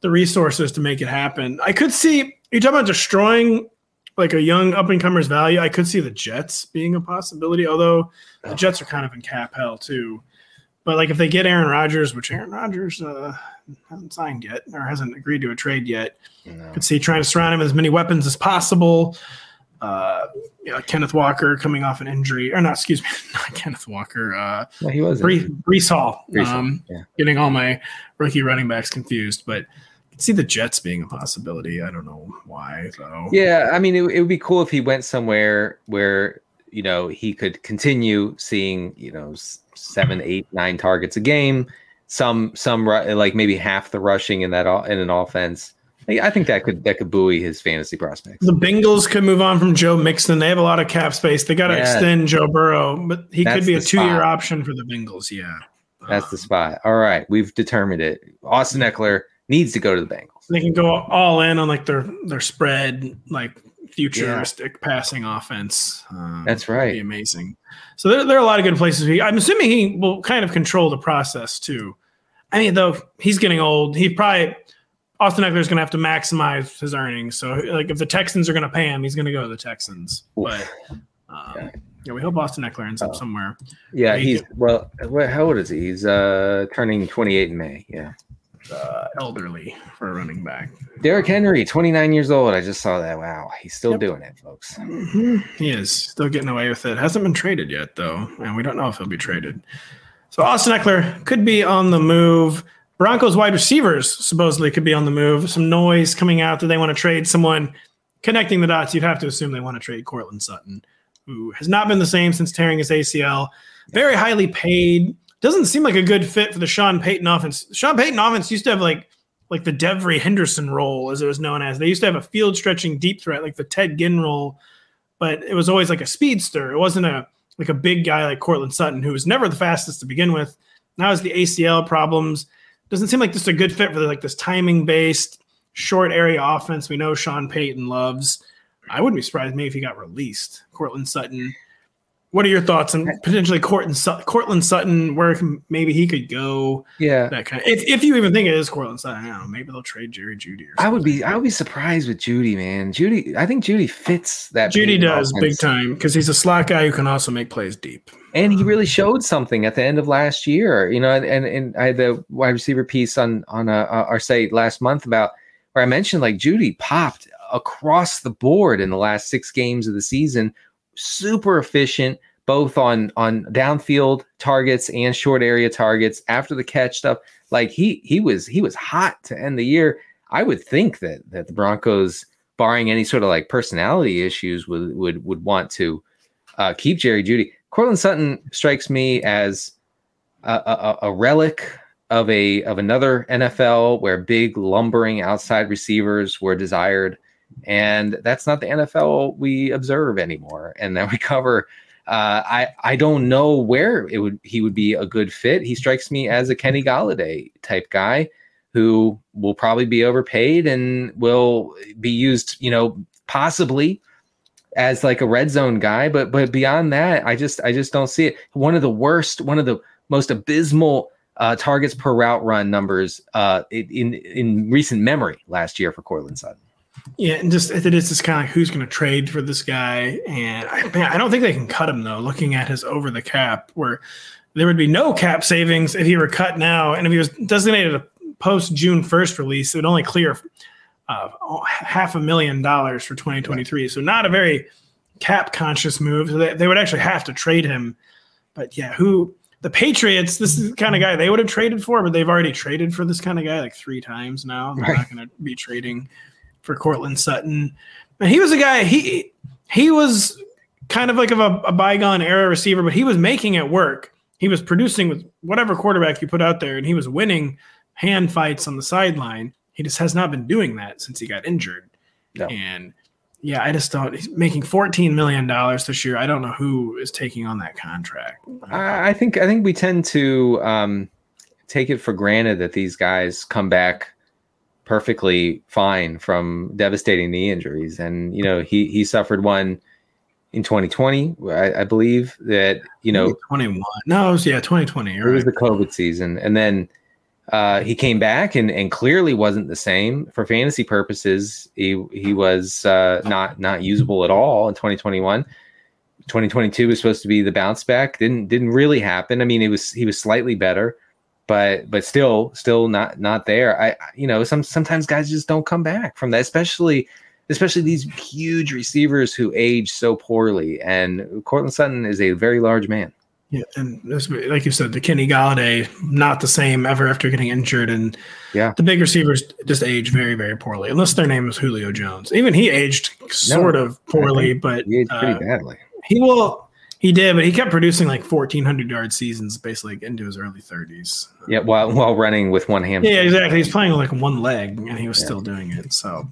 the resources to make it happen. I could see you talking about destroying like a young up and comer's value. I could see the Jets being a possibility, although the Oh. Jets are kind of in cap hell too. But like if they get Aaron Rodgers, which Aaron Rodgers uh, hasn't signed yet or hasn't agreed to a trade yet, No. could see trying to surround him with as many weapons as possible. Uh, you know, Kenneth Walker coming off an injury, or not, excuse me, not Kenneth Walker. Uh, No, he wasn't. Breece Hall. Breece Hall, um, yeah. Getting all my rookie running backs confused, but I could see the Jets being a possibility. I don't know why though. Yeah, I mean, it, it would be cool if he went somewhere where you know he could continue seeing you know s- seven, eight, nine targets a game. Some, some like maybe half the rushing in that in an offense. I think that could that could buoy his fantasy prospects. The Bengals could move on from Joe Mixon. They have a lot of cap space. They got to Yeah. extend Joe Burrow, but he That's could be a two-year option for the Bengals. Yeah, That's the Um, spot. All right, we've determined it. Austin Ekeler needs to go to the Bengals. they can go all in on like their their spread, like futuristic passing offense. Um, That's would right. Be amazing. So there, there are a lot of good places. He, I'm assuming he will kind of control the process too. I mean, though he's getting old, he probably Austin Ekeler is going to have to maximize his earnings. So, like, if the Texans are going to pay him, he's going to go to the Texans. Oof. But um, Yeah. yeah, we hope Austin Ekeler ends up Oh. somewhere. Yeah, he's you. well. How old is he? He's uh turning 28 in May. Yeah. Uh, elderly for a running back. Derrick Henry, 29 years old. I just saw that. Wow, he's still yep. doing it, folks. Mm-hmm. He is still getting away with it. Hasn't been traded yet, though, and we don't know if he'll be traded. So Austin Ekeler could be on the move. Broncos wide receivers supposedly could be on the move. Some noise coming out that they want to trade someone. Connecting the dots, you'd have to assume they want to trade Courtland Sutton, who has not been the same since tearing his ACL. Very highly paid doesn't seem like a good fit for the Sean Payton offense. Sean Payton offense used to have like like the Devery Henderson role, as it was known as. They used to have a field stretching deep threat, like the Ted Ginn role, but it was always like a speedster. It wasn't a like a big guy like Courtland Sutton, who was never the fastest to begin with. Now has the ACL problems. Doesn't seem like just a good fit for like this timing based short area offense we know Sean Payton loves. I wouldn't be surprised maybe if he got released. Courtland Sutton what are your thoughts on potentially Courtland, Courtland Sutton, where maybe he could go? Yeah, that kind of. If, if you even think it is Courtland Sutton, I don't know. Maybe they'll trade Jerry Jeudy. I would be. I would be surprised with Jeudy, man. Jeudy, I think Jeudy fits that. Jeudy does offense. big time because he's a slot guy who can also make plays deep. And he really showed something at the end of last year. You know, and and, and I had the wide receiver piece on on uh, our site last month about where I mentioned like Jeudy popped across the board in the last six games of the season super efficient both on on downfield targets and short area targets after the catch stuff. Like he he was he was hot to end the year. I would think that that the broncos barring any sort of like personality issues would would would want to uh, keep jerry Jeudy. Courtland Sutton strikes me as a, a, a relic of a of another NFL where big lumbering outside receivers were desired and that's not the NFL we observe anymore. And that we cover. Uh, I I don't know where it would he would be a good fit. He strikes me as a Kenny Golladay type guy who will probably be overpaid and will be used, you know, possibly as like a red zone guy. But but beyond that, I just I just don't see it. One of the worst, one of the most abysmal uh, targets per route run numbers uh, in in recent memory last year for Courtland Sutton. Yeah, and just it is just kind of like who's going to trade for this guy, and I, man, I don't think they can cut him though. Looking at his over the cap, where there would be no cap savings if he were cut now, and if he was designated a post June first release, it would only clear uh, half a million dollars for 2023. So not a very cap conscious move. So they, they would actually have to trade him. But yeah, who the Patriots? This is the kind of guy they would have traded for, but they've already traded for this kind of guy like three times now. They're right. not going to be trading for Courtland Sutton. And he was a guy he he was kind of like of a, a, bygone era receiver, but he was making it work. He was producing with whatever quarterback you put out there, and he was winning hand fights on the sideline. He just has not been doing that since he got injured. No. And yeah, I just don't. He's making fourteen million dollars this year. I don't know who is taking on that contract. I think I think we tend to um, take it for granted that these guys come back perfectly fine from devastating knee injuries. And, you know, he, he suffered one in 2020, I, I believe that, you know, 21. No, it was, yeah, 2020. It right. was the COVID season. And then uh, he came back and, and clearly wasn't the same for fantasy purposes. He, he was uh, not, not usable at all in 2021. 2022 was supposed to be the bounce back. Didn't, didn't really happen. I mean, it was, he was slightly better but but still still not not there. I you know some sometimes guys just don't come back from that especially especially these huge receivers who age so poorly. And Courtland Sutton is a very large man. Yeah and like you said the Kenny Golladay not the same ever after getting injured. And yeah. the big receivers just age very very poorly unless their name is Julio Jones. Even he aged sort no, of poorly but he aged pretty uh, badly. he will he did, but he kept producing like 1,400 yard seasons basically into his early 30s. Yeah, while while running with one hand. Yeah, exactly. He's playing with like one leg, and he was yeah. still doing it. So,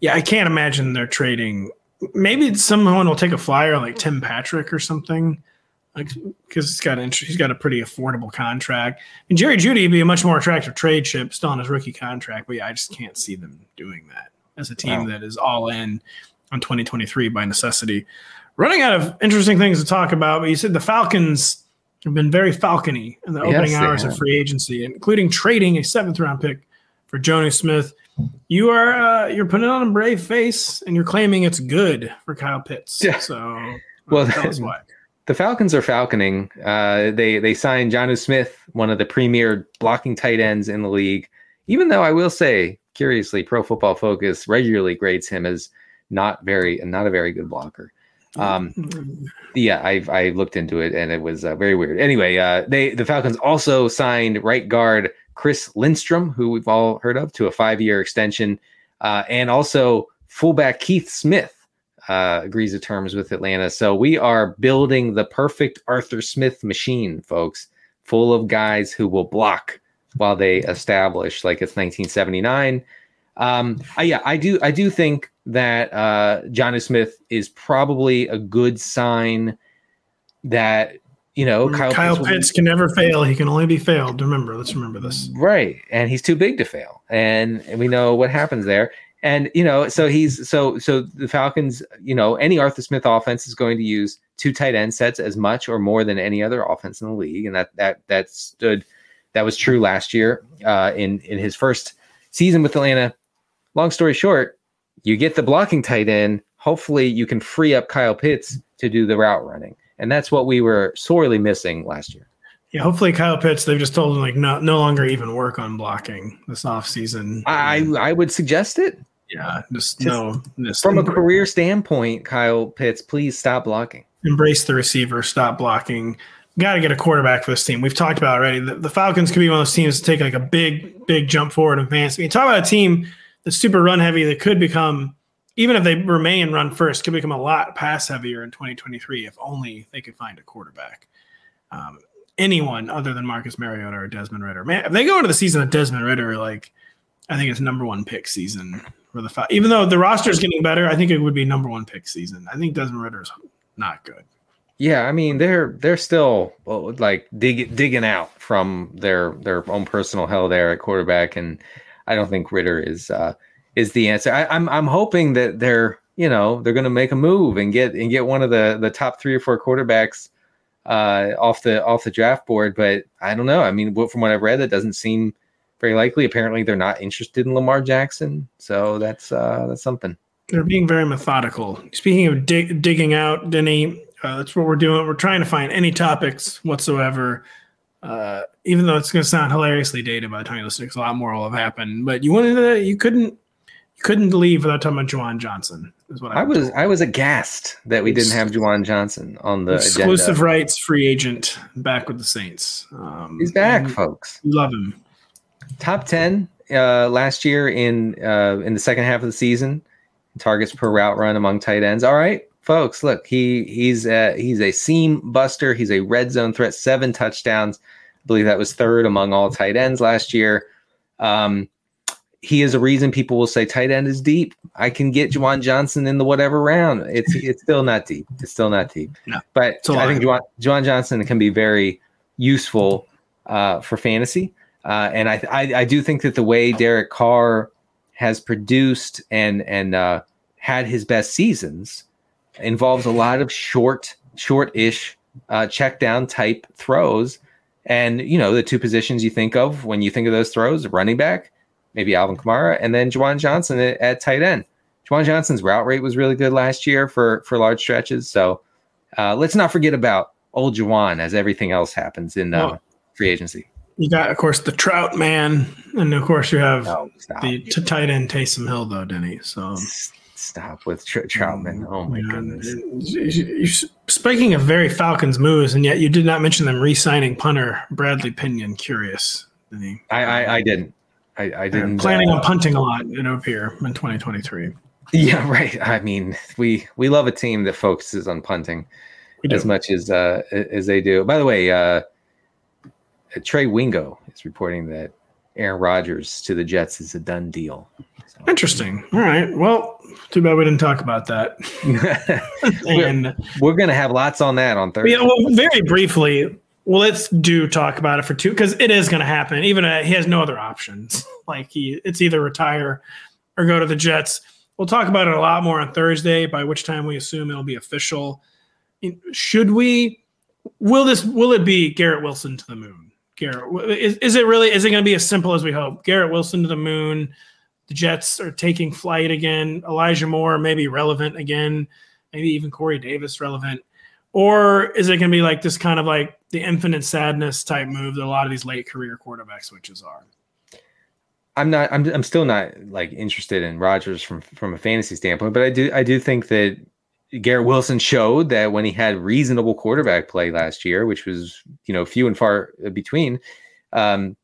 yeah, I can't imagine they're trading. Maybe someone will take a flyer like Tim Patrick or something, like because he's got he's got a pretty affordable contract. And Jerry Jeudy would be a much more attractive trade chip still on his rookie contract, but yeah, I just can't see them doing that as a team wow. that is all in on 2023 by necessity running out of interesting things to talk about, but you said the Falcons have been very falcony in the opening yes, hours of free agency, including trading a seventh round pick for Jonnu Smith. You are uh, you're putting on a brave face and you're claiming it's good for Kyle Pitts. Yeah. So uh, well, tell us why. The Falcons are falconing. Uh, they they signed Jonnu Smith, one of the premier blocking tight ends in the league, Even though I will say, curiously, Pro Football Focus regularly grades him as not very not a very good blocker. Um, yeah, I I looked into it and it was uh, very weird. Anyway, uh, they the Falcons also signed right guard Chris Lindstrom, who we've all heard of, to a five year extension, uh, and also fullback Keith Smith uh, agrees to terms with Atlanta. So we are building the perfect Arthur Smith machine, folks, full of guys who will block while they establish like it's 1979. Um, I, yeah, I do. I do think that uh, Jonnu Smith is probably a good sign that you know Kyle, Kyle Pitts, Pitts can never fail. He can only be failed. Remember, let's remember this. Right, and he's too big to fail, and, and we know what happens there. And you know, so he's so so the Falcons. You know, any Arthur Smith offense is going to use two tight end sets as much or more than any other offense in the league, and that that that stood that was true last year uh, in in his first season with Atlanta. Long story short, you get the blocking tight end. Hopefully, you can free up Kyle Pitts to do the route running, and that's what we were sorely missing last year. Yeah, hopefully Kyle Pitts. They've just told him like no, no longer even work on blocking this off season. I I would suggest it. Yeah, just, just no. Just from a career standpoint, Kyle Pitts, please stop blocking. Embrace the receiver. Stop blocking. Got to get a quarterback for this team. We've talked about already. The, the, Falcons could be one of those teams to take like a big, big jump forward and advance. I mean, talk about a team that's super run heavy that could become, even if they remain run first, could become a lot pass heavier in 2023 if only they could find a quarterback. Um, anyone other than Marcus Mariota or Desmond Ridder. Man, if they go into the season of Desmond Ridder, like I think it's number one pick season for the Falcons. Even though the roster is getting better, I think it would be number one pick season. I think Desmond Ridder is not good. Yeah, I mean they're they're still like dig, digging out from their their own personal hell there at quarterback, and I don't think Ridder is uh, is the answer. I, I'm I'm hoping that they're you know they're going to make a move and get and get one of the the top three or four quarterbacks uh, off the off the draft board, but I don't know. I mean, from what I've read, that doesn't seem very likely. Apparently, they're not interested in Lamar Jackson, so that's uh, that's something. They're being very methodical. Speaking of dig- digging out, Denny, uh, that's what we're doing. We're trying to find any topics whatsoever. Uh, even though it's going to sound hilariously dated by the time you listen, because a lot more will have happened. But you wanted to, you couldn't, you couldn't leave without talking about Juwan Johnson. Is what I, I was. Told. I was aghast that we didn't have Juwan Johnson on the exclusive agenda. rights free agent back with the Saints. Um, He's back, folks. love him. Top ten uh, last year in uh, in the second half of the season. Targets per route run among tight ends. All right, folks, look, he he's a, he's a seam buster. He's a red zone threat. Seven touchdowns. I believe that was third among all tight ends last year. Um, he is a reason people will say tight end is deep. I can get Juwan Johnson in the whatever round. It's it's still not deep. It's still not deep. No, but I think Juwan, Juwan Johnson can be very useful uh, for fantasy. Uh, and I, I, I do think that the way Derek Carr has produced and and uh, had his best seasons involves a lot of short, short-ish uh, check down type throws. And you know the two positions you think of when you think of those throws: running back, maybe Alvin Kamara, and then Juwan Johnson at, at tight end. Juwan Johnson's route rate was really good last year for for large stretches. So uh, let's not forget about old Juwan as everything else happens in uh, free agency. You got, of course, the Trautman, and of course you have no, the t- tight end Taysom Hill, though, Denny. So stop with Tr- Trautman. Oh my goodness. Speaking of very Falcons moves, and yet you did not mention them re-signing punter Bradley Pinion. Curious. I, I, I didn't. I, I didn't. planning uh, on punting a lot in up here in 2023. Yeah, right. I mean, we we love a team that focuses on punting as much as uh, as they do. By the way, uh, Trey Wingo is reporting that Aaron Rodgers to the Jets is a done deal. So. Interesting. All right. Well, too bad we didn't talk about that. and we're, we're going to have lots on that on Thursday. Yeah. Well, very briefly. Well, let's do talk about it for two because it is going to happen. Even uh, he has no other options. Like he, it's either retire or go to the Jets. We'll talk about it a lot more on Thursday. By which time we assume it'll be official. Should we? Will this? Will it be Garrett Wilson to the moon? Garrett. Is, is it really? Is it going to be as simple as we hope? Garrett Wilson to the moon. The Jets are taking flight again. Elijah Moore maybe relevant again. Maybe even Corey Davis relevant. Or is it going to be like this kind of like the infinite sadness type move that a lot of these late career quarterback switches are? I'm not. I'm. I'm still not like interested in Rodgers from from a fantasy standpoint, but I do. I do think that Garrett Wilson showed that when he had reasonable quarterback play last year, which was you know few and far between, um,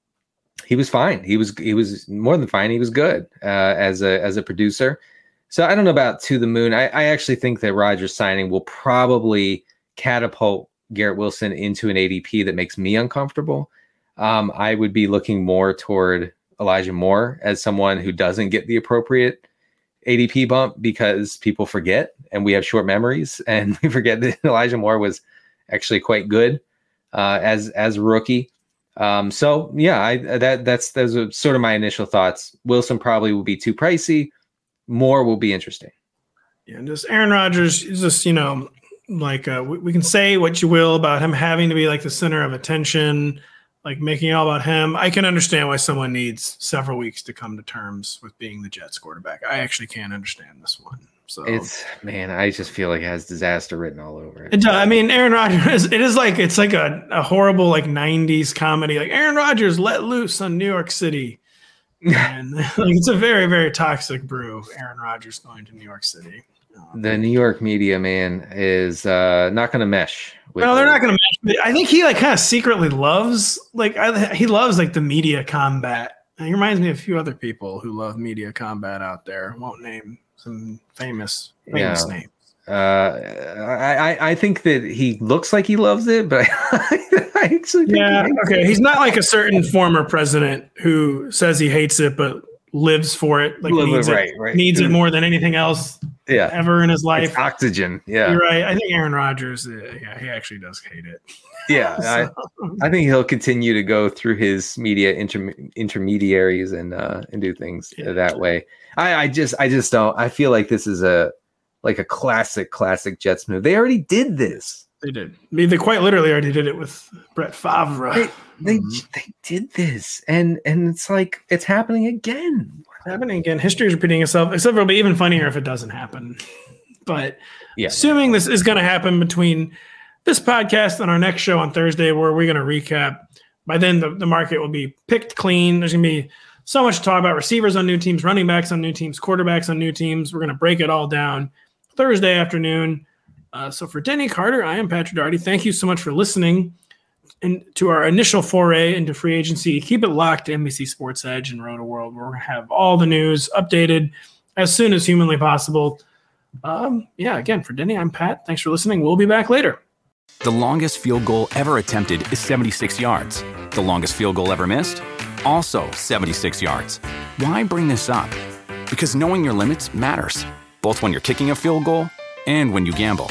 he was fine. He was he was more than fine. He was good uh, as a as a producer. So I don't know about to the moon. I, I actually think that Rodgers signing will probably catapult Garrett Wilson into an ADP that makes me uncomfortable. Um, I would be looking more toward Elijah Moore as someone who doesn't get the appropriate ADP bump because people forget and we have short memories and we forget that Elijah Moore was actually quite good uh, as as rookie. Um, so yeah, I that that's those are sort of my initial thoughts. Wilson probably will be too pricey. Moore will be interesting. Yeah, and just Aaron Rodgers, is just you know, like uh, we, we can say what you will about him having to be like the center of attention like making it all about him. I can understand why someone needs several weeks to come to terms with being the Jets quarterback. I actually can't understand this one. So it's man, I just feel like it has disaster written all over it. it I mean, Aaron Rodgers. It is like it's like a, a horrible like '90s comedy. Like Aaron Rodgers let loose on New York City, and like it's a very very toxic brew. Aaron Rodgers going to New York City. Um, the New York media man is uh, not going to mesh no, they're not going to match. I think he like kind of secretly loves like I, he loves like the media combat. he reminds me of a few other people who love media combat out there. Won't name some famous famous yeah. names. Uh, I I think that he looks like he loves it, but I actually yeah okay. He's not like a certain former president who says he hates it but lives for it, like needs it, right, right. needs it more than anything else yeah. ever in his life. It's oxygen. Yeah. You're right. I think Aaron Rodgers, uh, yeah, he actually does hate it. Yeah. so. I, I, think he'll continue to go through his media inter, intermediaries and uh, and do things yeah. that way. I, I just I just don't I feel like this is a like a classic classic Jets move. They already did this. They did. I mean, they quite literally already did it with Brett Favre. They they, mm-hmm. they did this, and and it's like it's happening again happening again. History is repeating itself, except it'll be even funnier if it doesn't happen. But yeah. assuming this is going to happen between this podcast and our next show on Thursday, where we're going to recap, by then the, the market will be picked clean. There's going to be so much to talk about receivers on new teams, running backs on new teams, quarterbacks on new teams. We're going to break it all down Thursday afternoon. Uh, so for Denny Carter, I am Patrick Daugherty. Thank you so much for listening and to our initial foray into free agency. Keep it locked to NBC Sports Edge and Rotoworld. We're going to have all the news updated as soon as humanly possible. Um, yeah, again, for Denny, I'm Pat. Thanks for listening. We'll be back later. The longest field goal ever attempted is 76 yards. The longest field goal ever missed? Also 76 yards. Why bring this up? Because knowing your limits matters, both when you're kicking a field goal and when you gamble.